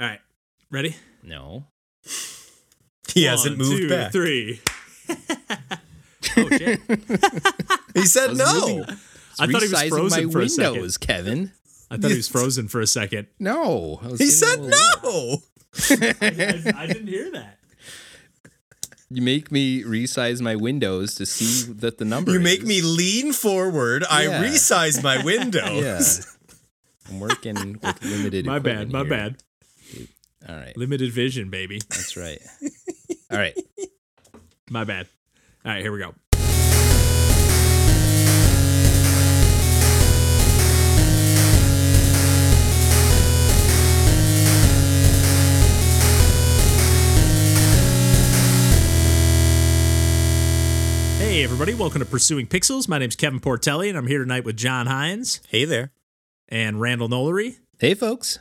All right. Ready? No. He hasn't moved two, back. Three. oh shit! He said was no. I thought he was frozen my for a second. windows, Kevin. I thought he was frozen for a second. No. I was He said no. I, I didn't hear that. You make me resize my windows to see that the number. You make is. me lean forward. I Yeah. resize my windows. Yeah. I'm working with limited. My bad. equipment My here. bad. All right. Limited vision, baby. That's right. All right. My bad. All right, here we go. Hey, everybody, welcome to Pursuing Pixels. My name's Kevin Portelli, and I'm here tonight with John Hines Hey there. and Randall Nolery. Hey, folks.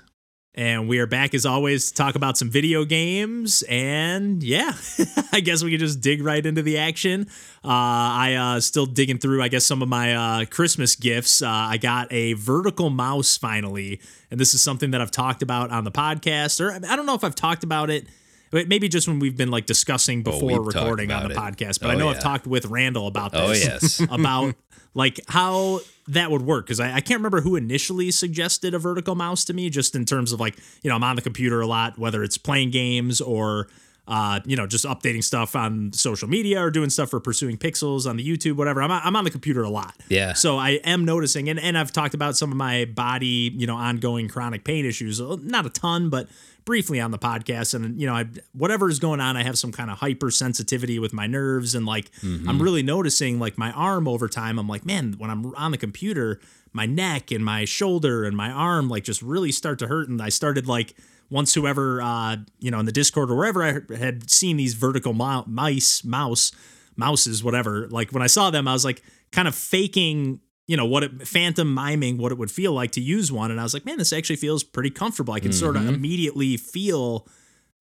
And we are back as always to talk about some video games. And yeah, I guess we can just dig right into the action. Uh, I uh, still digging through, I guess, some of my uh, Christmas gifts. Uh, I got a vertical mouse finally. And this is something that I've talked about on the podcast, or I don't know if I've talked about it. Maybe just when we've been like discussing before we've recording on the about podcast, but Oh, I know yeah. I've talked with Randall about this Oh, yes. about like how that would work because I, I can't remember who initially suggested a vertical mouse to me just in terms of like you know i'm on the computer a lot whether it's playing games or uh, you know just updating stuff on social media or doing stuff for pursuing pixels on the youtube whatever. I'm, I'm on the computer a lot. Yeah. so i am noticing and, and i've talked about some of my body you know ongoing chronic pain issues. Not a ton but briefly on the podcast and you know I, whatever is going on i have some kind of hypersensitivity with my nerves and like i'm really noticing like my arm over time i'm like man when i'm on the computer my neck and my shoulder and my arm like just really start to hurt and i started like once whoever uh you know in the discord or wherever i had seen these vertical mice mouse mouses whatever like when i saw them i was like kind of faking you know what it phantom miming what it would feel like to use one. And i was like man this actually feels pretty comfortable. I can sort of mm-hmm. immediately feel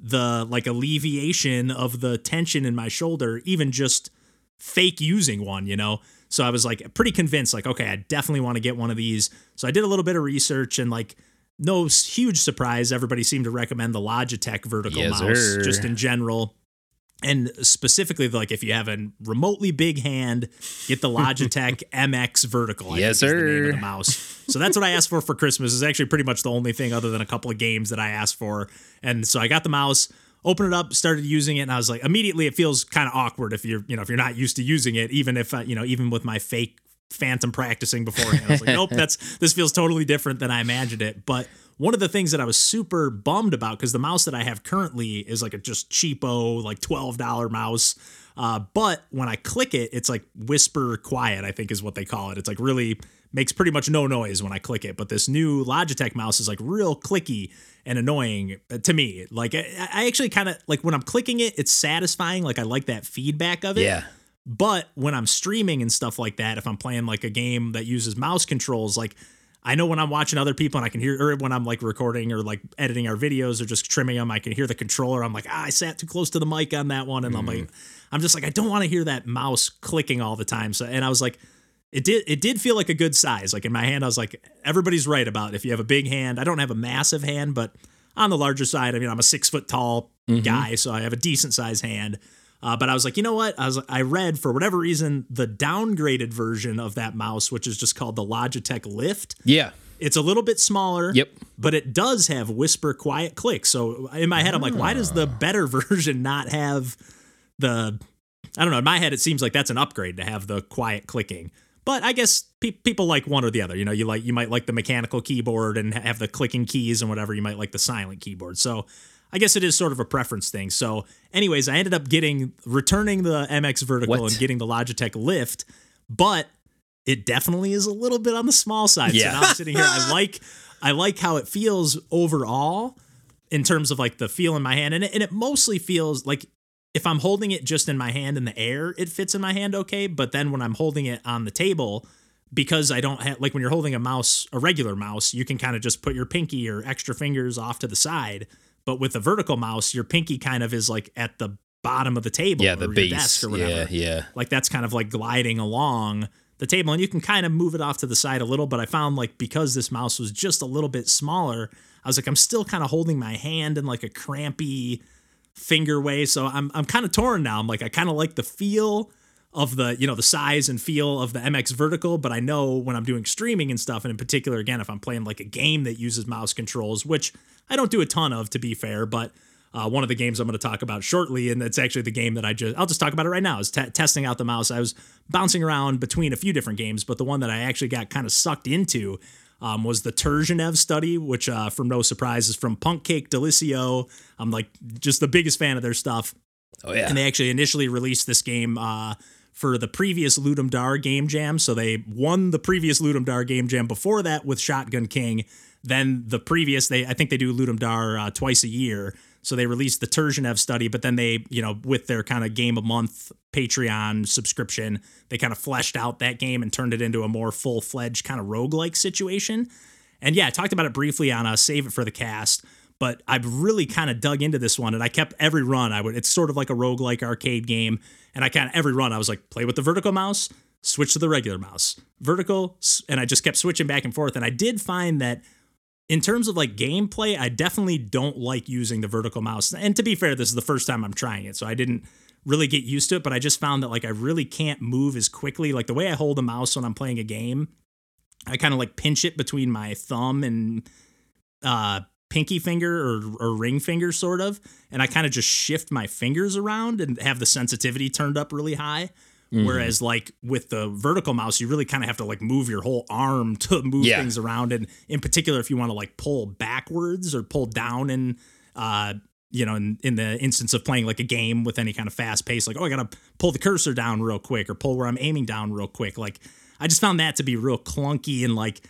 the like alleviation of the tension in my shoulder even just fake using one you know? So i was like pretty convinced like okay i definitely want to get one of these. So i did a little bit of research and like no huge surprise everybody seemed to recommend the logitech vertical Yes, mouse sir. just in general and specifically like if you have a remotely big hand get the logitech mx vertical I Yes, is the name of sir. the mouse. So that's what i asked for for christmas. Is actually pretty much the only thing other than a couple of games that i asked for. And so i got the mouse opened it up started using it and i was like immediately it feels kind of awkward if you're you know if you're not used to using it even if uh, you know even with my fake phantom practicing beforehand. I was like nope that's this feels totally different than i imagined it. But one of the things that I was super bummed about because the mouse that I have currently is like a just cheapo, like $12 mouse. Uh, but when I click it, it's like whisper quiet, I think is what they call it. It's like really makes pretty much no noise when I click it. But this new Logitech mouse is like real clicky and annoying uh, to me. Like I, I actually kind of like when I'm clicking it, it's satisfying. Like I like that feedback of it. Yeah. But when I'm streaming and stuff like that, if I'm playing like a game that uses mouse controls, like I know when I'm watching other people and I can hear, or when I'm like recording or like editing our videos or just trimming them, I can hear the controller. I'm like, ah, I sat too close to the mic on that one. And I'm like, I'm just like, I don't want to hear that mouse clicking all the time. So, and I was like, it did, it did feel like a good size. Like in my hand, I was like, everybody's right about it. if you have a big hand, I don't have a massive hand, but on the larger side, I mean, I'm a six foot tall guy, so I have a decent sized hand. Uh, but I was like, you know what? I was I read for whatever reason the downgraded version of that mouse, which is just called the Logitech Lift. Yeah. It's a little bit smaller. Yep. But it does have whisper quiet click. So in my head, I'm like, why does the better version not have the? I don't know. In my head, it seems like that's an upgrade to have the quiet clicking. But I guess pe- people like one or the other. You know, you like you might like the mechanical keyboard and have the clicking keys and whatever. You might like the silent keyboard. So I guess it is sort of a preference thing. So, anyways, I ended up getting returning the MX Vertical What? and getting the Logitech Lift, but it definitely is a little bit on the small side. Yeah. So now I'm sitting here. I like I like how it feels overall in terms of like the feel in my hand, and it, and it mostly feels like if I'm holding it just in my hand in the air, it fits in my hand okay. But then when I'm holding it on the table, because I don't have like when you're holding a mouse, a regular mouse, you can kind of just put your pinky or extra fingers off to the side. But with a vertical mouse, your pinky kind of is like at the bottom of the table Yeah. or The base. desk or whatever Yeah. Yeah. like that's kind of like gliding along the table and you can kind of move it off to the side a little but i found like because this mouse was just a little bit smaller i was like i'm still kind of holding my hand in like a crampy finger way so i'm, I'm kind of torn now i'm like i kind of like the feel of the you know the size and feel of the mx vertical but i know when i'm doing streaming and stuff and in particular again if i'm playing like a game that uses mouse controls which i don't do a ton of to be fair but uh, one of the games I'm going to talk about shortly, and it's actually the game that I just I'll just talk about it right now. Is t- testing out the mouse. I was bouncing around between a few different games, but the one that I actually got kind of sucked into um, was the Turgenev study, which, uh, from no surprise, is from Punkcake Délicieux. I'm like just the biggest fan of their stuff. Oh yeah. And they actually initially released this game uh, for the previous Ludum Dare game jam. So they won the previous Ludum Dare game jam before that with Shotgun King. Then the previous, they I think they do Ludum Dare uh, twice a year. So they released the Turgenev study, but then they, you know, with their kind of game a month Patreon subscription, they kind of fleshed out that game and turned it into a more full fledged kind of roguelike situation. And yeah, I talked about it briefly on a Save It for the Cast, but I've really kind of dug into this one and I kept every run. I would, it's sort of like a roguelike arcade game. And I kind of, every run, I was like, play with the vertical mouse, switch to the regular mouse, vertical. And I just kept switching back and forth. And I did find that in terms of like gameplay, I definitely don't like using the vertical mouse. And to be fair, this is the first time I'm trying it, so I didn't really get used to it, but I just found that like I really can't move as quickly. Like the way I hold a mouse when I'm playing a game, I kind of like pinch it between my thumb and uh pinky finger or, or ring finger sort of, and I kind of just shift my fingers around and have the sensitivity turned up really high. Mm-hmm. Whereas like with the vertical mouse, you really kind of have to like move your whole arm to move yeah. things around. And in particular, if you want to like pull backwards or pull down and uh you know, in, in the instance of playing like a game with any kind of fast pace, like, oh, I gotta pull the cursor down real quick or pull where I'm aiming down real quick. Like I just found that to be real clunky and like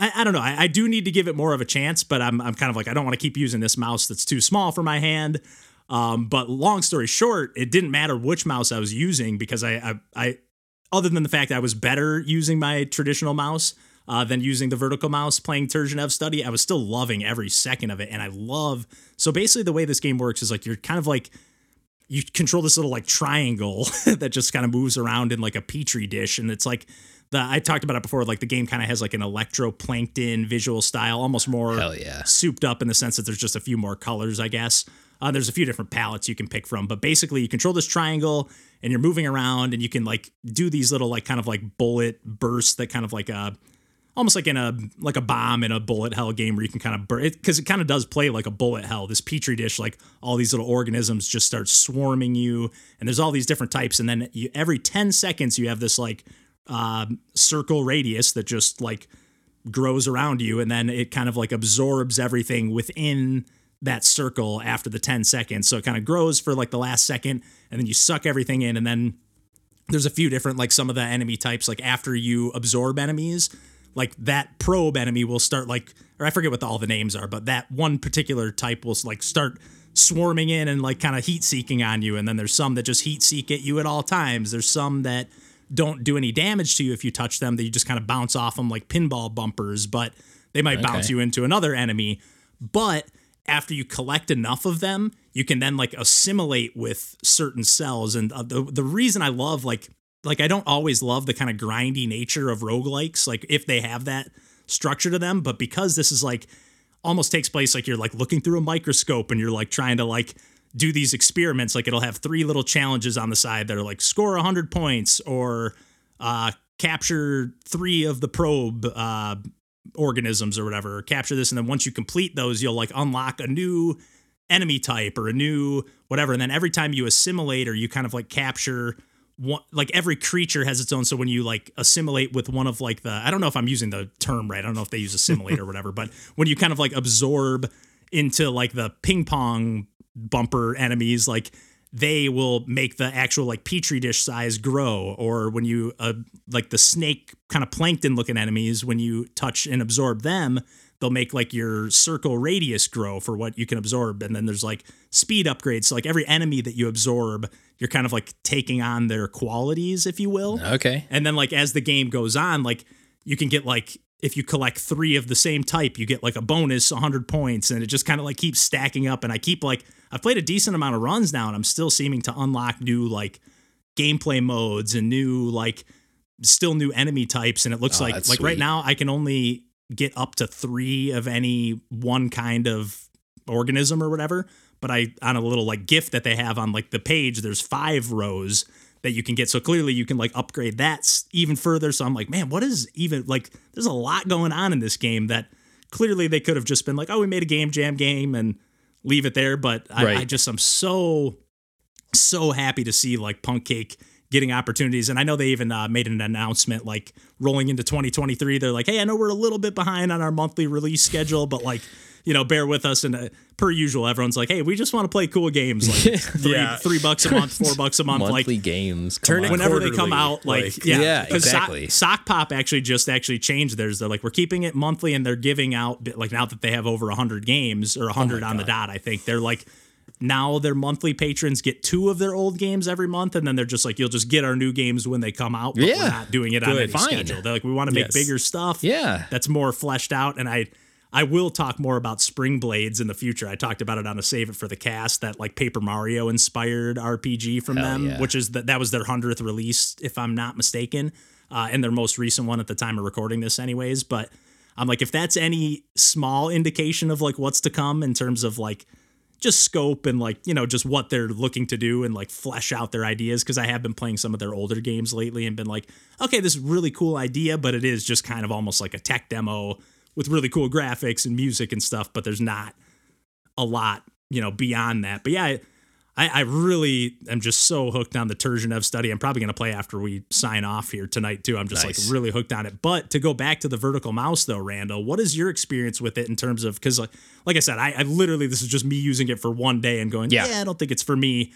I, I don't know. I, I do need to give it more of a chance, but I'm I'm kind of like I don't want to keep using this mouse that's too small for my hand. Um, but long story short, it didn't matter which mouse I was using because I, I, I other than the fact I was better using my traditional mouse uh, than using the vertical mouse playing Turgenev study, I was still loving every second of it. And I love, so basically the way this game works is like you're kind of like, you control this little like triangle that just kind of moves around in like a petri dish. And it's like, the, I talked about it before. Like the game kind of has like an electroplankton visual style, almost more yeah. souped up in the sense that there's just a few more colors, I guess. Uh, there's a few different palettes you can pick from, but basically you control this triangle and you're moving around and you can like do these little like kind of like bullet bursts that kind of like a almost like in a like a bomb in a bullet hell game where you can kind of burn it because it kind of does play like a bullet hell. This petri dish, like all these little organisms just start swarming you, and there's all these different types, and then you, every ten seconds you have this like uh, circle radius that just like grows around you, and then it kind of like absorbs everything within that circle after the 10 seconds. So it kind of grows for like the last second and then you suck everything in and then there's a few different like some of the enemy types like after you absorb enemies like that probe enemy will start like or I forget what the, all the names are but that one particular type will like start swarming in and like kind of heat seeking on you and then there's some that just heat seek at you at all times there's some that don't do any damage to you if you touch them They just kind of bounce off them like pinball bumpers but they might okay. bounce you into another enemy but after you collect enough of them, you can then like assimilate with certain cells. And uh, the the reason I love like like I don't always love the kind of grindy nature of roguelikes, like if they have that structure to them, but because this is like almost takes place like you're like looking through a microscope and you're like trying to like do these experiments like it'll have three little challenges on the side that are like score 100 points or uh capture three of the probe uh organisms or whatever, or capture this, and then once you complete those, you'll like unlock a new enemy type or a new whatever. And then every time you assimilate or you kind of like capture one, like every creature has its own. So when you like assimilate with one of like the, I don't know if I'm using the term right. I don't know if they use assimilate or whatever, but when you kind of like absorb into like the ping pong bumper enemies, like they will make the actual like petri dish size grow or when you uh, like the snake kind of plankton looking enemies when you touch and absorb them they'll make like your circle radius grow for what you can absorb and then there's like speed upgrades. So like every enemy that you absorb you're kind of like taking on their qualities if you will. Okay. And then like as the game goes on like you can get like if you collect three of the same type, you get like a bonus 100 points, and it just kind of like keeps stacking up. And I keep like, I've played a decent amount of runs now, and I'm still seeming to unlock new like gameplay modes and new like still new enemy types, and it looks Oh, like like right now I can only get up to three of any one kind of organism or whatever. But I on a little like gift that they have on like the page, there's five rows that you can get. So clearly you can like upgrade that even further. So I'm like, man, what is even like? There's a lot going on in this game that clearly they could have just been like, oh, we made a game jam game and leave it there. But I, I just I'm so so happy to see like Punk Cake getting opportunities. And I know they even uh, made an announcement like rolling into 2023. They're like, hey, I know we're a little bit behind on our monthly release schedule, but like, you know, bear with us. And uh, per usual, everyone's like, hey, we just want to play cool games. Like three, Yeah. three bucks a month, four bucks a month. Like monthly like, games. Turn it on. whenever they come out, like, like- yeah, Yeah, 'cause Sock- exactly. Sokpop actually just actually changed theirs. They're like, we're keeping it monthly, and they're giving out like now that they have over hundred games or Oh hundred on the dot. I think they're like now their monthly patrons get two of their old games every month, and then they're just like, you'll just get our new games when they come out. But Yeah. we're not doing it on Good. any Fine. schedule. They're like, we want to make Yes. bigger stuff. Yeah. that's more fleshed out, and I. I will talk more about Spring Blades in the future. I talked about it on a Save It for the Cast, that like Paper Mario inspired RPG from Hell them, yeah. which is that that was their hundredth release, if I'm not mistaken, uh, and their most recent one at the time of recording this, anyways. But I'm like, if that's any small indication of like what's to come in terms of like just scope and like you know just what they're looking to do and like flesh out their ideas because I have been playing some of their older games lately and been like, okay, this really cool idea, but it is just kind of almost like a tech demo with really cool graphics and music and stuff, but there's not a lot you know beyond that. But yeah. I, I, I really am just so hooked on the Turgenev study. I'm probably going to play after we sign off here tonight too. I'm just Nice. like really hooked on it. But to go back to the vertical mouse though, Randall, what is your experience with it in terms of because like like I said, I, I literally this is just me using it for one day and going, Yeah. yeah, I don't think it's for me.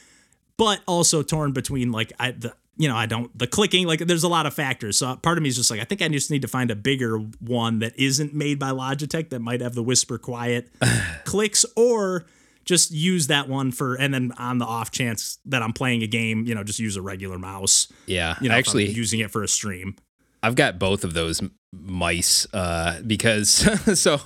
But also torn between like I the you know I don't the clicking like there's a lot of factors. So part of me is just like I think I just need to find a bigger one that isn't made by Logitech that might have the whisper quiet clicks or just use that one for and then on the off chance that I'm playing a game, you know, just use a regular mouse. Yeah. You know, Actually, using it for a stream. I've got both of those mice uh, because so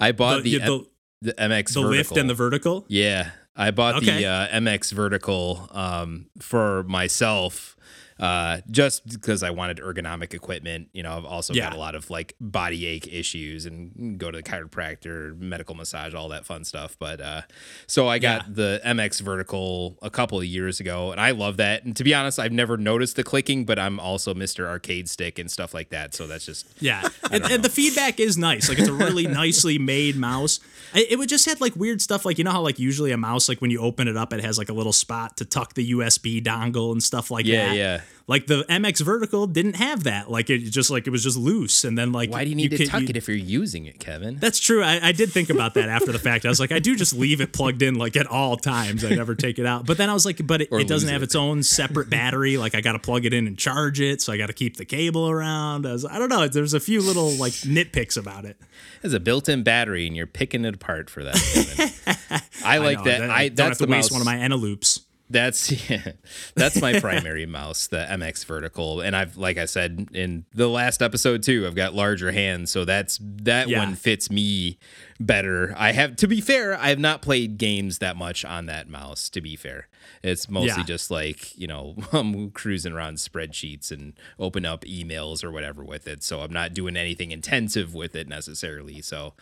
I bought the, yeah, the, the MX the vertical. lift and the vertical. Yeah, I bought Okay. the uh, MX vertical um, for myself. Uh, just because I wanted ergonomic equipment, you know, I've also got a lot of like body ache issues and go to the chiropractor, medical massage, all that fun stuff. But uh, so I got Yeah. the MX vertical a couple of years ago, and I love that. And to be honest, I've never noticed the clicking, but I'm also Mr. Arcade Stick and stuff like that. So that's just Yeah, and, and the feedback is nice. Like it's a really nicely made mouse. It would just had like weird stuff. Like you know how like usually a mouse like when you open it up, it has like a little spot to tuck the USB dongle and stuff like Yeah, that. yeah. Like the MX Vertical didn't have that. Like it just like it was just loose, and then like why do you need to could- tuck you- it if you're using it, Kevin? That's true. I, I did think about that after the fact. I was like, I do just leave it plugged in like at all times. I never take it out. But then I was like, but it, it doesn't have it. its own separate battery. Like I got to plug it in and charge it. So I got to keep the cable around. I, was, I don't know. There's a few little like nitpicks about it. There's a built-in battery, and you're picking it apart for that. I like know, that. I, don't that's have to the waste mouse. one of my Eneloops. That's yeah, that's my primary mouse, the MX Vertical, and I've like I said in the last episode too, I've got larger hands, so that's that Yeah. one fits me better. I have to be fair, I have not played games that much on that mouse. To be fair, it's mostly Yeah. just like you know I'm cruising around spreadsheets and open up emails or whatever with it. So I'm not doing anything intensive with it necessarily. So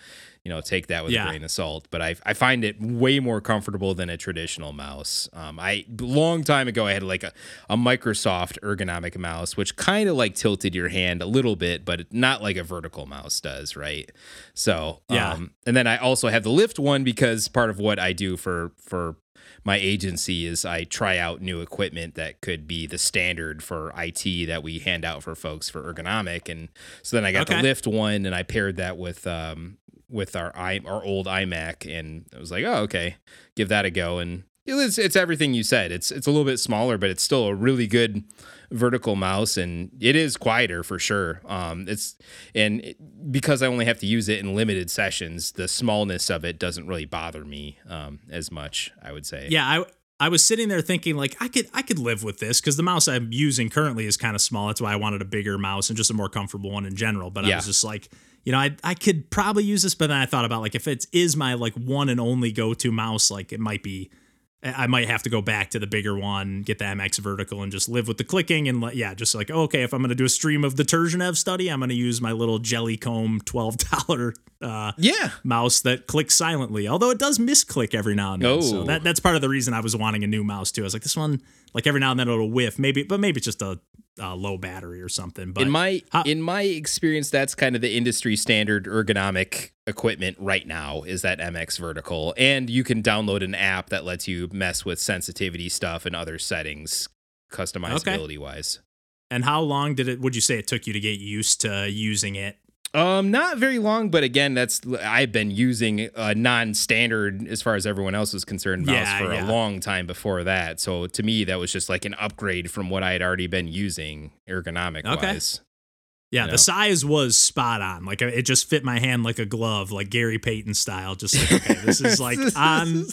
you know take that with Yeah. a grain of salt. But I I find it way more comfortable than a traditional mouse. Um, I long time ago I had like a, a Microsoft ergonomic mouse, which kind of like tilted your hand a little bit, but not like a vertical mouse does, right? So Yeah. um, and then I also have the lift one because part of what I do for for my agency is I try out new equipment that could be the standard for IT that we hand out for folks for ergonomic, and so then I got Okay. the lift one, and I paired that with um with our i our old iMac, and I was like, oh okay, give that a go, and it's it's everything you said. It's it's a little bit smaller, but it's still a really good vertical mouse and it is quieter for sure. Um it's and it, because i only have to use it in limited sessions the smallness of it doesn't really bother me um as much i would say. Yeah, I I was sitting there thinking like I could I could live with this because the mouse I'm using currently is kind of small. That's why I wanted a bigger mouse and just a more comfortable one in general. But I was just like, you know, I I could probably use this, but then I thought about like if it is my like one and only go to mouse, like it might be I might have to go back to the bigger one, get the MX vertical, and just live with the clicking. And yeah, just like, okay, if I'm going to do a stream of the Turgenev study, I'm going to use my little Jellycomb $12 uh, Yeah. mouse that clicks silently, although it does misclick every now and then. So Oh. that, that's part of the reason I was wanting a new mouse too. I was like, this one, like every now and then it'll whiff, maybe, but maybe it's just a, a low battery or something. But in my how- in my experience, that's kind of the industry standard ergonomic equipment right now is that MX vertical, and you can download an app that lets you mess with sensitivity stuff and other settings, customizability wise. and how long did it? Would you say it took you to get used to using it? Um, not very long, but again, that's I've been using a non-standard as far as everyone else is concerned mouse Yeah, for yeah. a long time before that. So to me, that was just like an upgrade from what I had already been using ergonomic wise. Okay. Yeah, You know? the size was spot on. Like it just fit my hand like a glove, like Gary Payton style. Just like okay, this is like on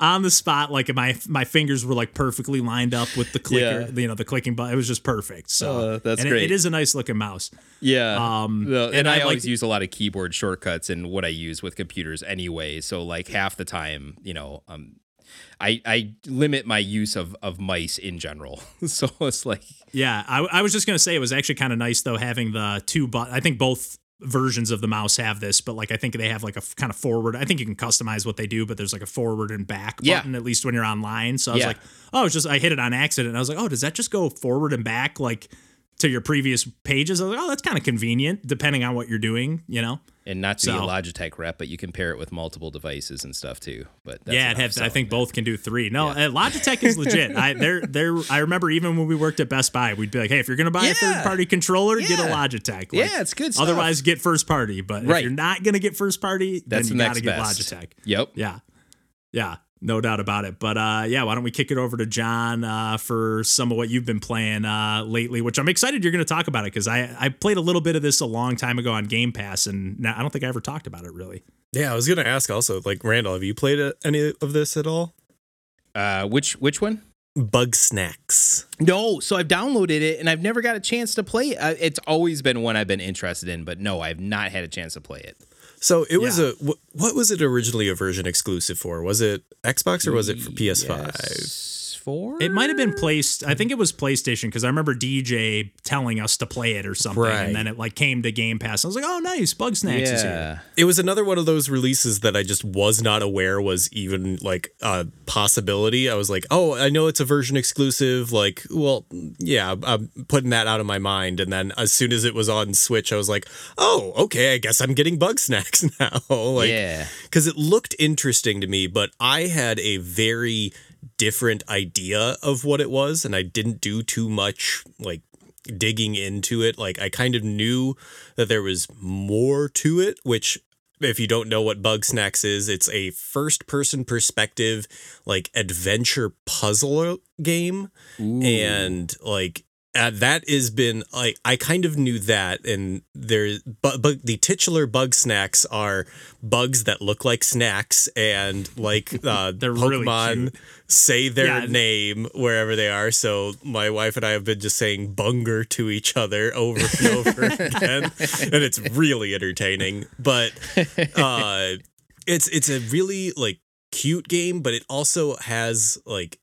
on the spot. Like my my fingers were like perfectly lined up with the clicker, you know, the clicking button. It was just perfect. So Oh, that's and it- great. it is a nice looking mouse. Yeah. Um, and, and I, I always like- use a lot of keyboard shortcuts in what I use with computers anyway. So like half the time, you know, um, I I limit my use of of mice in general. so it's like Yeah, I, I was just gonna say it was actually kind of nice though having the two but I think both versions of the mouse have this, but like I think they have like a f- kind of forward. I think you can customize what they do, but there's like a forward and back Yeah. button at least when you're online. So I was Yeah. like, oh, it's just I hit it on accident. And I was like, oh, does that just go forward and back like to your previous pages? I was like, oh, that's kind of convenient depending on what you're doing, you know. and not to be a Logitech rep, but you can pair it with multiple devices and stuff too. But that's yeah, it has, I think both can do three. No, uh, Logitech is legit. I they're they're. I remember even when we worked at Best Buy, we'd be like, hey, if you're gonna buy a third party controller, get a Logitech. Like, Yeah, it's good stuff. Otherwise, get first party. But if you're not gonna get first party, That's then the you next gotta get best. Logitech. Yep. Yeah, yeah, no doubt about it. But uh, yeah, why don't we kick it over to John uh, for some of what you've been playing uh, lately? Which I'm excited you're going to talk about it because I I played a little bit of this a long time ago on Game Pass, and I don't think I ever talked about it really. Yeah, I was gonna ask also, like Randall, have you played uh, any of this at all? Uh, which which one? Bugsnax. No, so I've downloaded it and I've never got a chance to play it. Uh, it's always been one I've been interested in, but no, I've not had a chance to play it. So it was Yeah. a what was it originally a version exclusive for? Was it Xbox or was it for PS5? Four. It might have been placed. I think it was PlayStation because I remember DJ telling us to play it or something, Right. and then it like came to Game Pass. I was like, "Oh, nice! Bugsnax is here." Yeah. It was another one of those releases that I just was not aware was even like a possibility. I was like, oh, I know it's a version exclusive. Like, well, yeah, I'm putting that out of my mind. And then as soon as it was on Switch, I was like, oh, okay, I guess I'm getting Bugsnax now. like, yeah. because it looked interesting to me, but I had a very different idea of what it was, and I didn't do too much like digging into it. Like I kind of knew that there was more to it, which if you don't know what Bugsnax is, it's a first person perspective like adventure puzzle game and like uh, that has been like I kind of knew that, and there, but but the titular Bugsnax are bugs that look like snacks, and like uh, They're really Pokemon cute. say their Yeah. name wherever they are. So my wife and I have been just saying bunger to each other over and over again, and it's really entertaining. But uh, it's it's a really like cute game, but it also has like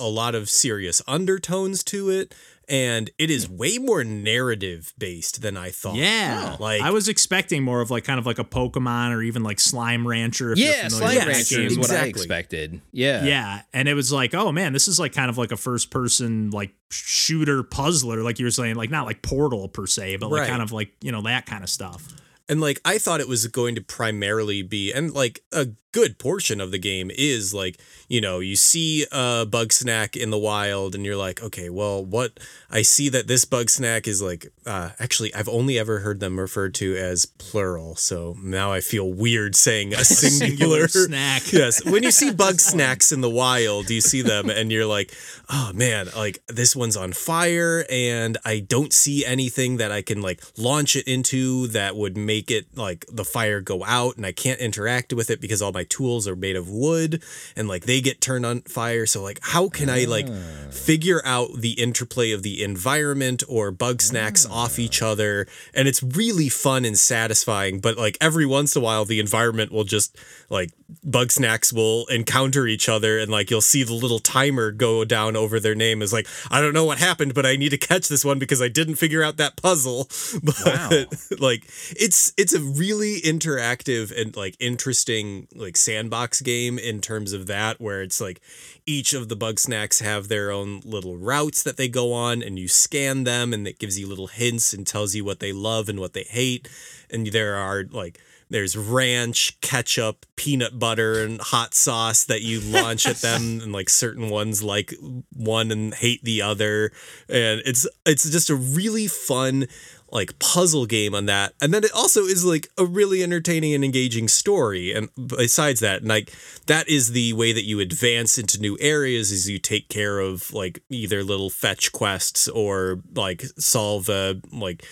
a lot of serious undertones to it and it is way more narrative based than I thought. Yeah, like I was expecting more of like kind of like a Pokemon or even like Slime Rancher. If Yeah, you're familiar Slime with that Rancher game. is what I expected. Yeah. Yeah, and it was like, oh man, this is like kind of like a first person like shooter puzzler, like you were saying, like not like Portal per se, but like Right. kind of like you know that kind of stuff. And like I thought it was going to primarily be and like a good portion of the game is like, you know, you see a bug snack in the wild and you're like, okay, well, what I see that this bug snack is like uh actually I've only ever heard them referred to as plural. So now I feel weird saying a singular, Singular snack. yes. When you see Bugsnax in the wild, you see them and you're like, oh man, like this one's on fire and I don't see anything that I can like launch it into that would make make it like the fire go out and I can't interact with it because all my tools are made of wood and like they get turned on fire. So like how can I like ah. figure out the interplay of the environment or Bugsnax ah. off each other? And it's really fun and satisfying, but like every once in a while the environment will just like Bugsnax will encounter each other and like you'll see the little timer go down over their name is like I don't know what happened but I need to catch this one because I didn't figure out that puzzle but Wow. like it's it's a really interactive and like interesting like sandbox game in terms of that where it's like each of the Bugsnax have their own little routes that they go on and you scan them and it gives you little hints and tells you what they love and what they hate. And there are like there's ranch, ketchup, peanut butter, and hot sauce that you launch at them, and like certain ones like one and hate the other, and it's it's just a really fun like puzzle game on that, and then it also is like a really entertaining and engaging story. And besides that, and like that is the way that you advance into new areas is you take care of like either little fetch quests or like solve a like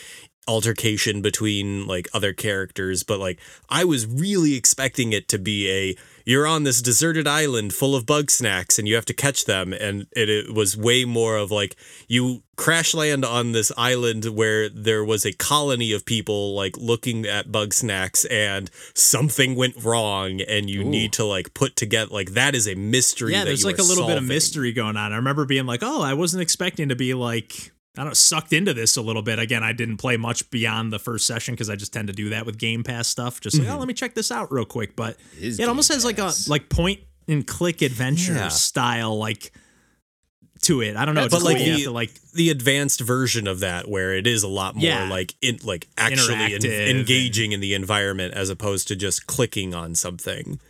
altercation between like other characters but like i was really expecting it to be a you're on this deserted island full of Bugsnax and you have to catch them and it, it was way more of like you crash land on this island where there was a colony of people like looking at Bugsnax and something went wrong and you need to like put together like that is a mystery Yeah, there's like a little bit of mystery going on. I remember being like, oh, I wasn't expecting to be like. I don't know, sucked into this a little bit. Again, I didn't play much beyond the first session because I just tend to do that with Game Pass stuff. Just Mm-hmm. oh, let me check this out real quick. But is it almost Game has like a like point and click adventure Yeah. style like to it. I don't know. But just like like the- like the advanced version of that where it is a lot more Yeah. like in like actually en- engaging in the environment as opposed to just clicking on something.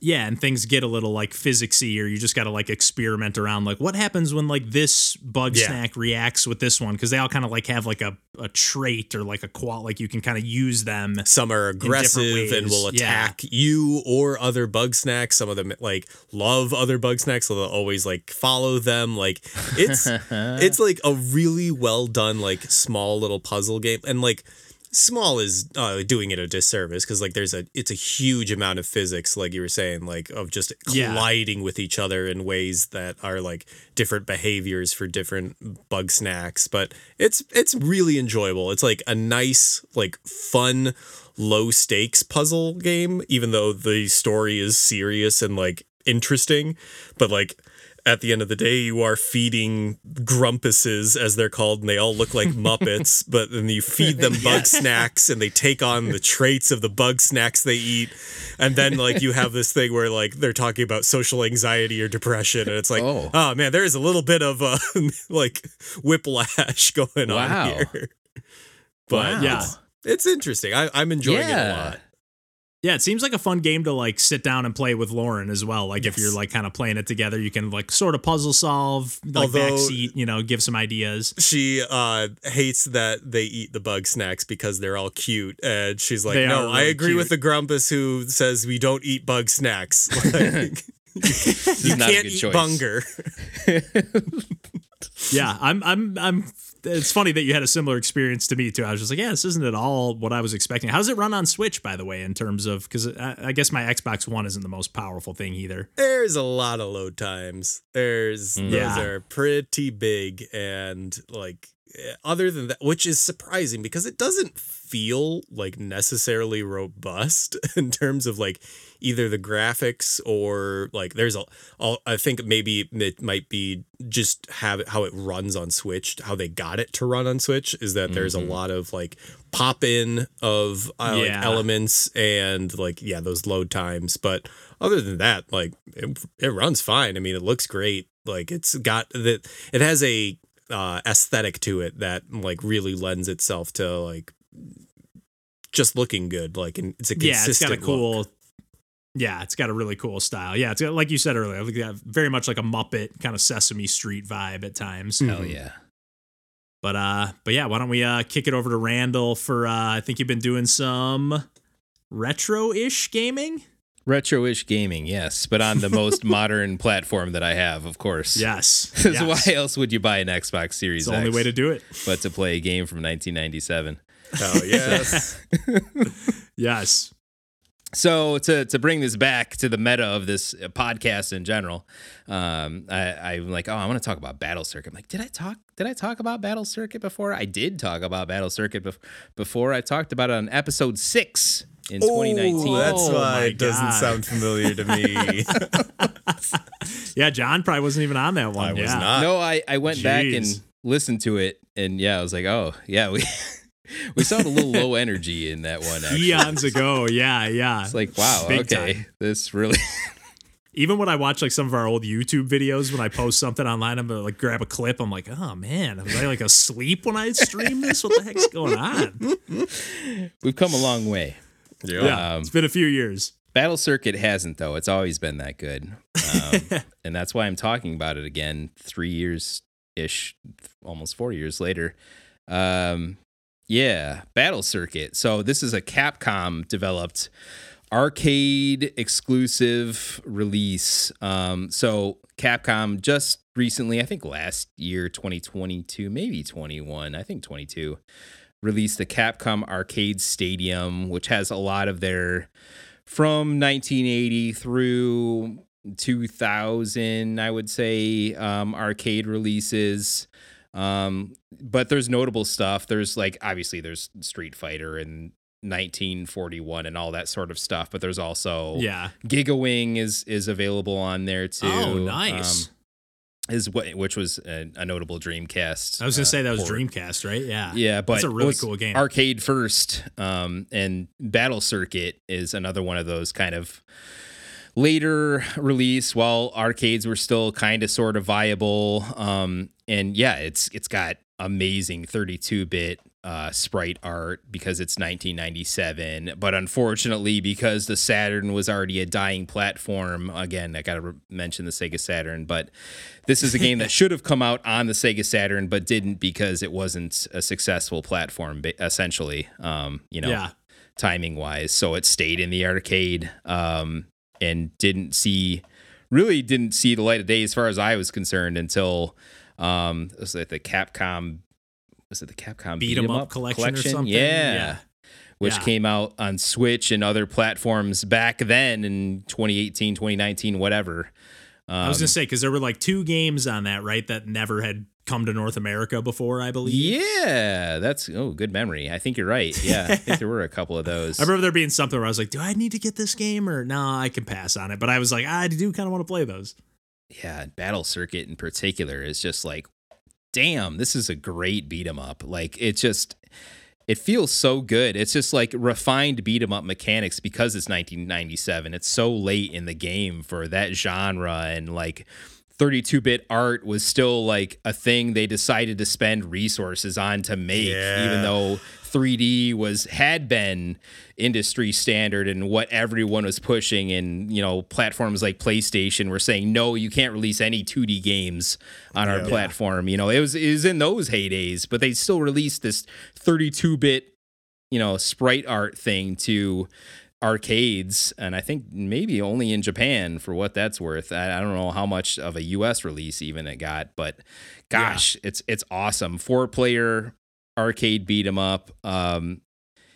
Yeah, and things get a little like physicsy, or you just got to like experiment around. Like, what happens when like this bug Yeah. snack reacts with this one? Because they all kind of like have like a, a trait or like a qual, like you can kind of use them. Some are aggressive and will ways, yeah. attack you or other Bugsnax. Some of them like love other Bugsnax, so they'll always like follow them. Like it's it's like a really well done like small little puzzle game and like small is uh, doing it a disservice because like there's a it's a huge amount of physics like you were saying like of just Yeah. colliding with each other in ways that are like different behaviors for different Bugsnax but it's it's really enjoyable it's like a nice like fun low stakes puzzle game even though the story is serious and like interesting but like at the end of the day, you are feeding grumpuses, as they're called, and they all look like Muppets. but then you feed them Bugsnax, and they take on the traits of the Bugsnax they eat. And then, like, you have this thing where, like, they're talking about social anxiety or depression, and it's like, Oh. oh, man, there is a little bit of, uh, like, whiplash going Wow. on here. But Wow. Yeah. it's, it's interesting. I, I'm enjoying it a lot. Yeah, it seems like a fun game to like sit down and play with Lauren as well. Like if you're like kind of playing it together, you can like sort of puzzle solve, like Although- backseat, you know, give some ideas. she uh hates that they eat the Bugsnax because they're all cute and she's like They are no i really agree with the grumpus who says we don't eat Bugsnax like, you not a can't good eat choice. bunger Yeah, I'm I'm I'm it's funny that you had a similar experience to me too. I was just like, yeah, this isn't at all what I was expecting. How does it run on Switch, by the way, in terms of because I, I guess my Xbox One isn't the most powerful thing either. there's a lot of load times there's mm. those Yeah. are pretty big and like other than that which is surprising because it doesn't feel like necessarily robust in terms of like either the graphics or like there's a I'll- I think maybe it might be just have it how it runs on Switch how they got it to run on Switch is that there's a lot of like pop in of uh, like elements and like yeah those load times. But other than that like it, it runs fine. I mean it looks great. Like it's got that it has a uh aesthetic to it that like really lends itself to like just looking good like and it's a Yeah, it's got a cool. look. Yeah, it's got a really cool style. Yeah, it's got, like you said earlier, like, yeah, very much like a Muppet kind of Sesame Street vibe at times. Hell yeah. But uh, but yeah, why don't we uh kick it over to Randall for uh, I think you've been doing some retro-ish gaming. Retro-ish gaming, yes, but on the most modern platform that I have, of course. Yes, yes. why else would you buy an Xbox Series It's the only way to do it. but to play a game from 1997? Oh yes. Yes. So to to bring this back to the meta of this uh, podcast in general, um, I, I'm like, oh, I want to talk about Battle Circuit. I'm like, did I talk? Did I talk about Battle Circuit before? I did talk about Battle Circuit bef- before. I talked about it on episode six in 2019. Oh, that's Oh, why my it doesn't God. sound familiar to me. Yeah, John probably wasn't even on that one. I was not. no, I I went back and listened to it, and yeah, I was like, oh yeah, we we sound a little low energy in that one. Actually. Eons ago. Yeah, yeah. It's like wow, Big okay, time. this really. Even when I watch like some of our old YouTube videos, when I post something online, I'm gonna like grab a clip. I'm like, oh man, was I like asleep when I stream this? What the heck's going on? We've come a long way. Yeah. Yeah, Um, it's been a few years. Battle Circuit hasn't though. It's always been that good, um, and that's why I'm talking about it again. Three years ish, almost four years later. Um, yeah, Battle Circuit. So this is a Capcom developed arcade exclusive release. Um, so Capcom just recently, I think last year, 2022, maybe 21, I think 22, released the Capcom Arcade Stadium, which has a lot of their from 1980 through 2000, I would say, um, arcade releases. Um, but there's notable stuff. There's like obviously there's Street Fighter and 1941 and all that sort of stuff. But there's also Yeah. Gigawing is is available on there too. Oh, nice. Um, is what which was a, a notable Dreamcast. I was gonna uh, say that was port. Dreamcast, right? Yeah. Yeah, but That's a really cool game. Arcade first, um, and Battle Circuit is another one of those kind of later release while arcades were still kind of sort of viable. Um, and yeah, it's it's got amazing 32 bit uh, sprite art because it's 1997. But unfortunately, because the Saturn was already a dying platform, again, I got to re- mention the Sega Saturn, but this is a game that should have come out on the Sega Saturn, but didn't because it wasn't a successful platform, essentially. Um, you know, Yeah. timing wise. So it stayed in the arcade um, and didn't see, really didn't see the light of day as far as I was concerned until um, it was like the Capcom, was it the Capcom Beat 'em up collection or something? Yeah. Yeah. Which Yeah. came out on Switch and other platforms back then in 2018, 2019, whatever. Um, I was gonna say because there were like two games on that, right? That never had come to North America before, I believe. yeah, that's oh, good memory. I think you're right. Yeah, I think there were a couple of those. I remember there being something where I was like, "Do I need to get this game or no? I can pass on it." But I was like, I do kind of want to play those. yeah, Battle Circuit in particular is just like, damn, this is a great beat 'em up. Like it just it feels so good. It's just like refined beat 'em up mechanics because it's 1997. It's so late in the game for that genre and like 32-bit art was still like a thing they decided to spend resources on to make Yeah. even though 3D was had been industry standard and what everyone was pushing and you know platforms like PlayStation were saying no you can't release any 2D games on our Yeah. platform. You know it was it was in those heydays but they still released this 32-bit you know sprite art thing to arcades and I think maybe only in Japan for what that's worth. I, I don't know how much of a US release even it got but gosh it's it's awesome. Four player arcade beat 'em up. Um,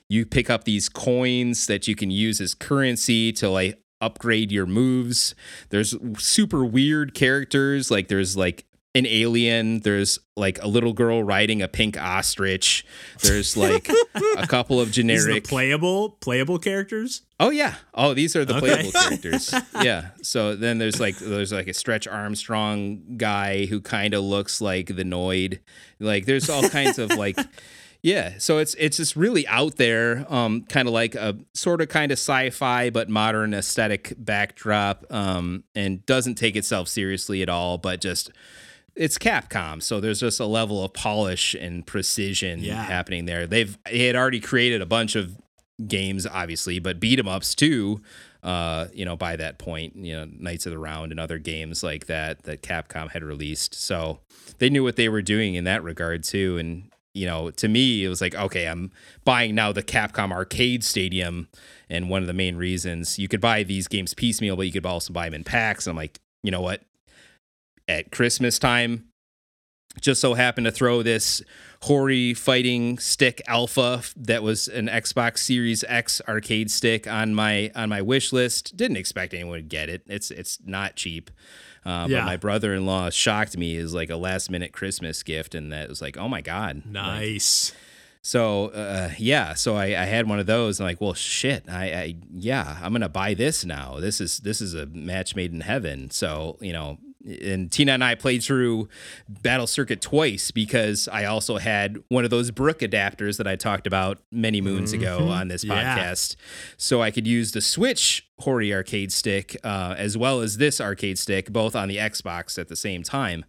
you pick up these coins that you can use as currency to like upgrade your moves. There's super weird characters like there's like an alien. There's like a little girl riding a pink ostrich. There's like a couple of generic. playable playable characters. Oh yeah. Oh, these are the Okay. playable characters. Yeah. So then there's like there's like a Stretch Armstrong guy who kind of looks like the Noid. Like there's all kinds of like yeah. So it's it's just really out there, um, kind of like a sort of kind of sci-fi but modern aesthetic backdrop, um, and doesn't take itself seriously at all, but just it's Capcom, so there's just a level of polish and precision Yeah. happening there. They've they had already created a bunch of games, obviously, but beat 'em ups too. Uh, you know, by that point, you know, Knights of the Round and other games like that that Capcom had released. So they knew what they were doing in that regard too. And you know, to me, it was like, okay, I'm buying now the Capcom Arcade Stadium, and one of the main reasons you could buy these games piecemeal, but you could also buy them in packs. And I'm like, you know what? At Christmas time, just so happened to throw this Hori fighting stick alpha that was an Xbox Series X arcade stick on my on my wish list. Didn't expect anyone to get it. It's it's not cheap. Uh, Yeah. But my brother in law shocked me as like a last minute Christmas gift, and that was like, oh my god, Like, Nice. so uh, yeah, so I, I had one of those, and like, well, shit, I, I yeah, I'm gonna buy this now. This is this is a match made in heaven. So you know, and Tina and I played through Battle Circuit twice because I also had one of those Brook adapters that I talked about many moons ago on this Yeah. podcast, so I could use the Switch Hori arcade stick uh, as well as this arcade stick, both on the Xbox at the same time.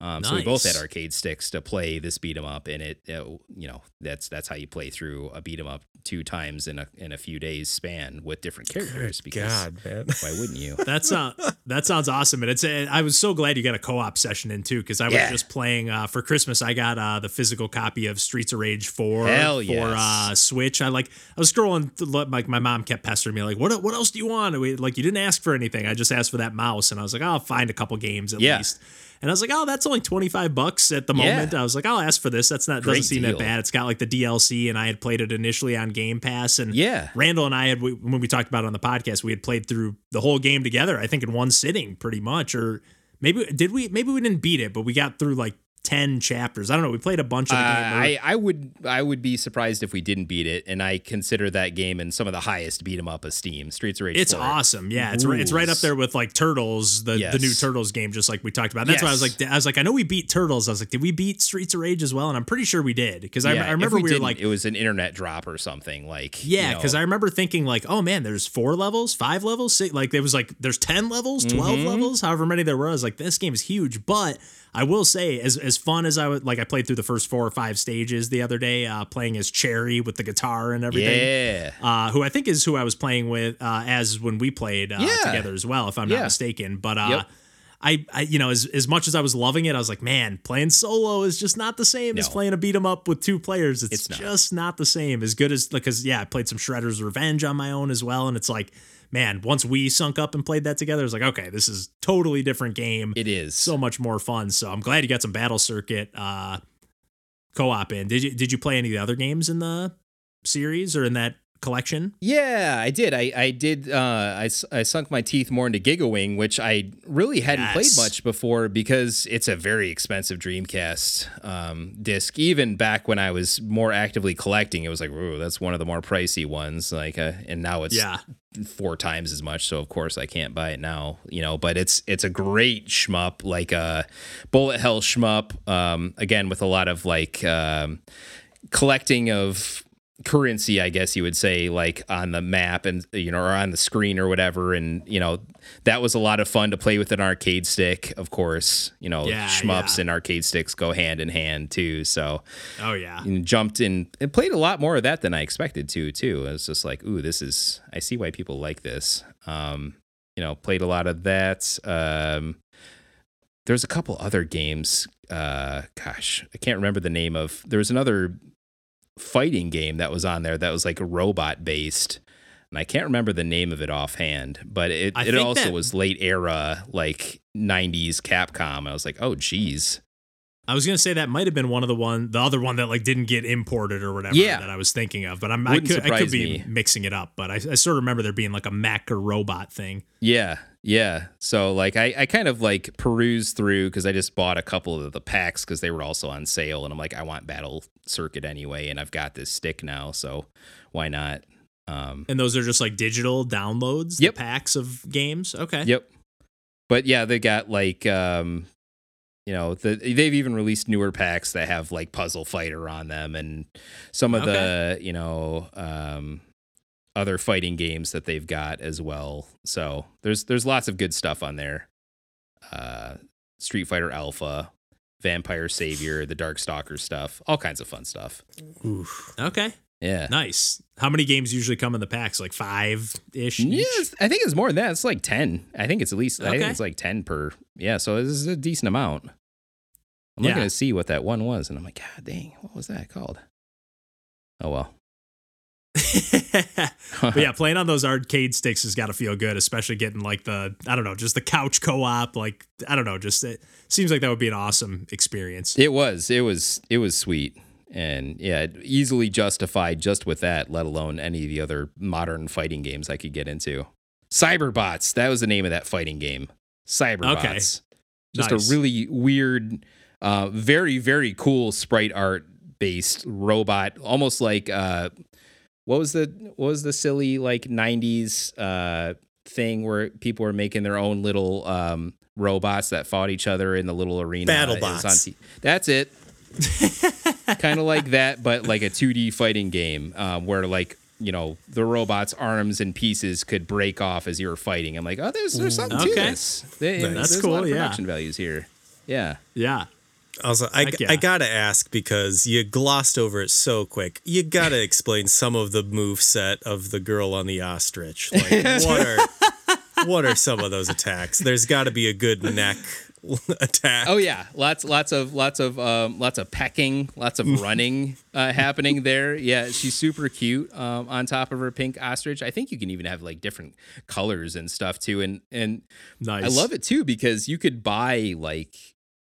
Um, So we both had arcade sticks to play this beat 'em up, and it, it, you know, that's that's how you play through a beat 'em up two times in a in a few days span with different characters. because God, man. why wouldn't you? That's uh, that sounds awesome, and it's. uh, I was so glad you got a co-op session in too, because I was Yeah. just playing uh, for Christmas. I got uh, the physical copy of Streets of Rage Four Hell for yes. uh, Switch. I like. I was scrolling, like my mom kept pestering me, like, "What? What else do you want?" We, like, you didn't ask for anything. I just asked for that mouse, and I was like, "I'll find a couple games at Yeah. least." And I was like, "Oh, that's only twenty five bucks at the Yeah. moment." I was like, "I'll ask for this. That's not Great doesn't seem deal. that bad. It's got like the DLC, and I had played it initially on Game Pass, and Yeah. Randall and I had we, when we talked about it on the podcast, we had played through the whole game together. I think in one sitting, pretty much, or maybe did we? Maybe we didn't beat it, but we got through like ten chapters. I don't know. We played a bunch of Uh, the game. or- I, I would I would be surprised if we didn't beat it, and I consider that game in some of the highest beat 'em up esteem. Streets of Rage. it's 4. awesome. Yeah, it's right, it's right up there with like Turtles, the the new Turtles game, just like we talked about. That's why I was like, I was like, I know we beat Turtles. I was like, did we beat Streets of Rage as well? And I'm pretty sure we did because I, Yeah, I if remember we, were like, it was an internet drop or something like Yeah, you because know, I remember thinking like, oh man, there's four levels, five levels, six, like there was like there's ten levels, 12 Mm-hmm. levels, however many there were. I was like, this game is huge. But I will say, as as fun as I would like, I played through the first four or five stages the other day, uh, playing as Cherry with the guitar and everything. yeah. Uh, who I think is who I was playing with uh, as when we played uh, Yeah. together as well, if I'm Yeah. not mistaken. But uh, Yep. I, I, you know, as, as much as I was loving it, I was like, man, playing solo is just not the same as playing a beat 'em up with two players. It's, It's not. just not the same. As good as because yeah, I played some Shredder's Revenge on my own as well, and it's like, man, once we sunk up and played that together, it's like, okay, this is totally different game. It is so much more fun. So I'm glad you got some Battle Circuit uh, co-op in. Did you did you play any of the other games in the series or in that collection? Yeah, I did. I I did. Uh, I I sunk my teeth more into Gigawing, which I really hadn't Yes. played much before because it's a very expensive Dreamcast um, disc. Even back when I was more actively collecting, it was like, "Ooh, that's one of the more pricey ones." Like, uh, and now it's Yeah. four times as much. So of course I can't buy it now. You know, but it's it's a great shmup, like a bullet hell shmup. Um, again with a lot of like um, collecting of currency, I guess you would say, like on the map and you know, or on the screen or whatever. And you know, that was a lot of fun to play with an arcade stick. Of course, you know, Yeah, shmups yeah. and arcade sticks go hand in hand too. So Oh yeah. and jumped in and played a lot more of that than I expected to too. I was just like, ooh, this is I see why people like this. Um, you know, played a lot of that. Um there's a couple other games. Uh gosh, I can't remember the name of there was another fighting game that was on there that was like a robot based. And I can't remember the name of it offhand, but it, I it also that- was late era, like 90s Capcom. I was like, oh, geez. I was gonna say that might have been one of the one, the other one that like didn't get imported or whatever Yeah. that I was thinking of. But I'm, I could, I could be me. mixing it up. But I, I sort of remember there being like a Mac or robot thing. Yeah, yeah. So like I, I kind of like perused through because I just bought a couple of the packs because they were also on sale, and I'm like, I want Battle Circuit anyway, and I've got this stick now, so why not? Um, And those are just like digital downloads, Yep. the packs of games. Okay. yep. But yeah, they got like um, you know, the, they've even released newer packs that have like Puzzle Fighter on them, and some of the you know um other fighting games that they've got as well. So there's there's lots of good stuff on there. Uh, Street Fighter Alpha, Vampire Savior, the Darkstalker stuff, all kinds of fun stuff. Okay. Yeah. Nice. How many games usually come in the packs? Like five ish. Yes, I think it's more than that. It's like ten. I think it's at least. I think Okay. it's like ten per. Yeah, so this is a decent amount. I'm Yeah. looking to see what that one was, and I'm like, God dang, what was that called? Oh well. but yeah, playing on those arcade sticks has got to feel good, especially getting like the I don't know, just the couch co-op. Like I don't know, just it seems like that would be an awesome experience. It was. It was. It was sweet. And yeah, easily justified just with that, let alone any of the other modern fighting games I could get into. Cyberbots. That was the name of that fighting game. Cyberbots. Okay. Just nice. a really weird, uh, very, very cool sprite art based robot, almost like uh, what was the what was the silly like 90s uh, thing where people were making their own little um, robots that fought each other in the little arena. BattleBots. That's it. kind of like that, but like a 2D fighting game um, where like you know the robot's arms and pieces could break off as you were fighting. I'm like, oh, there's there's something okay. to this. They, That's there's cool. A lot of production yeah. values here. Yeah. Yeah. Also, I, yeah. I gotta ask because you glossed over it so quick. You gotta explain some of the move set of the girl on the ostrich. Like, what are what are some of those attacks? There's got to be a good neck attack. Oh yeah, lots lots of lots of um, lots of pecking, lots of running uh, happening there. Yeah, she's super cute um, on top of her pink ostrich. I think you can even have like different colors and stuff too. And and nice. I love it too because you could buy like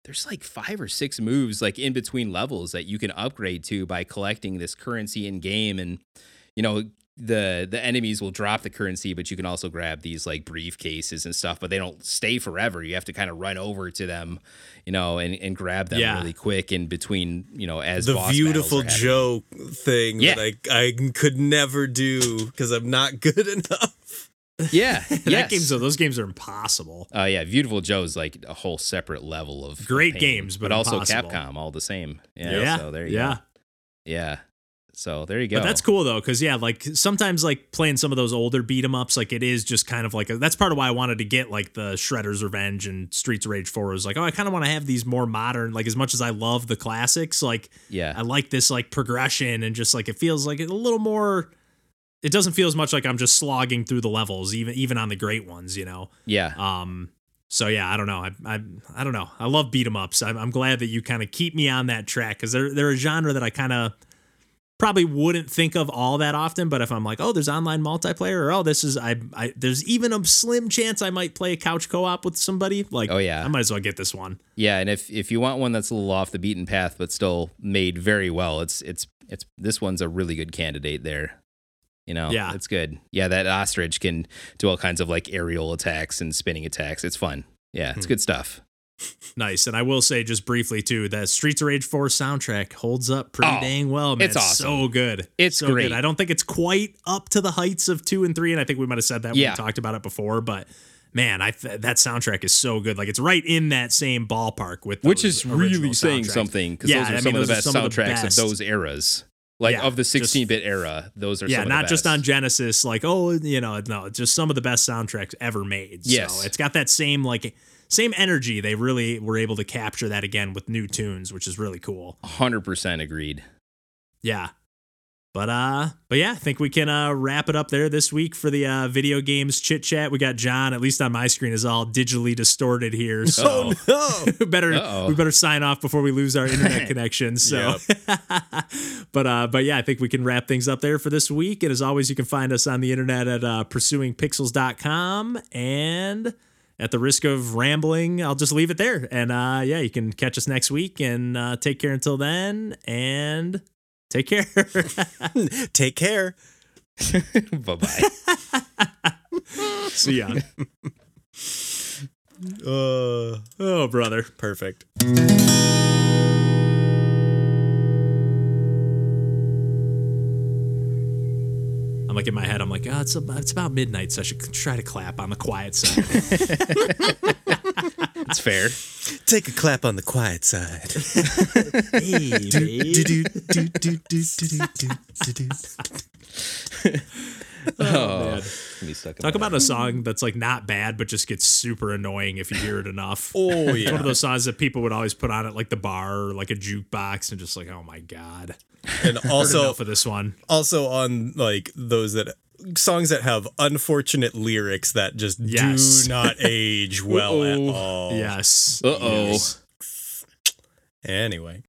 there's like five or six moves like in between levels that you can upgrade to by collecting this currency in game and you know the the enemies will drop the currency but you can also grab these like briefcases and stuff but they don't stay forever you have to kind of run over to them you know and, and grab them yeah. really quick in between you know as the Viewtiful Joe thing yeah. that I, I could never do because i'm not good enough yeah, that yes. game. So those games are impossible. Oh uh, yeah, Viewtiful Joe is like a whole separate level of great of games, but, but also Capcom, all the same. Yeah, yeah. So there you yeah. go. Yeah. So there you go. But that's cool though, because yeah, like sometimes like playing some of those older beat 'em ups, like it is just kind of like a, that's part of why I wanted to get like the Shredder's Revenge and Streets of Rage 4 was like, oh, I kind of want to have these more modern, like as much as I love the classics, like yeah, I like this like progression and just like it feels like a little more it doesn't feel as much like I'm just slogging through the levels, even even on the great ones, you know. Yeah. Um. So yeah, I don't know. I I, I don't know. I love beat 'em ups. I'm, I'm glad that you kind of keep me on that track because they're they're a genre that I kind of probably wouldn't think of all that often. But if I'm like, oh, there's online multiplayer, or oh, this is I, I there's even a slim chance I might play a couch co-op with somebody. Like, oh yeah, I might as well get this one. Yeah, and if if you want one that's a little off the beaten path but still made very well, it's it's it's this one's a really good candidate there. You know, yeah, it's good. Yeah, that ostrich can do all kinds of like aerial attacks and spinning attacks. It's fun. Yeah, it's hmm. good stuff. Nice. And I will say just briefly too, that Streets of Rage 4 soundtrack holds up pretty oh, dang well, man. It's awesome. so good. It's so great. Good. I don't think it's quite up to the heights of 2 and 3 and I think we might have said that when we talked about it before, but man, I th- that soundtrack is so good. Like it's right in that same ballpark with Which is really saying something cuz yeah, those are I some mean, of the best soundtracks of, the best. of those eras like yeah, of the 16-bit era those are yeah not just on genesis like oh you know no just some of the best soundtracks ever made yes so it's got that same like same energy they really were able to capture that again with new tunes which is really cool 100% agreed yeah but uh, but yeah, I think we can uh wrap it up there this week for the uh video games chit chat. We got John, at least on my screen, is all digitally distorted here. So oh, no. better Uh-oh. we better sign off before we lose our internet connection. So but uh but yeah, I think we can wrap things up there for this week. And as always, you can find us on the internet at uh pursuingpixels.com and at the risk of rambling, I'll just leave it there. And uh yeah, you can catch us next week and uh take care until then and Take care. Take care. bye bye. See ya. Uh, oh, brother. Perfect. I'm like in my head, I'm like, oh, it's, about, it's about midnight, so I should try to clap on the quiet side. It's fair. Take a clap on the quiet side. oh, man. Talk about a song that's like not bad, but just gets super annoying if you hear it enough. oh yeah, it's one of those songs that people would always put on at like the bar or like a jukebox, and just like, oh my god. And also for this one, also on like those that songs that have unfortunate lyrics that just yes. do not age well at all. Yes. Uh oh. Anyway.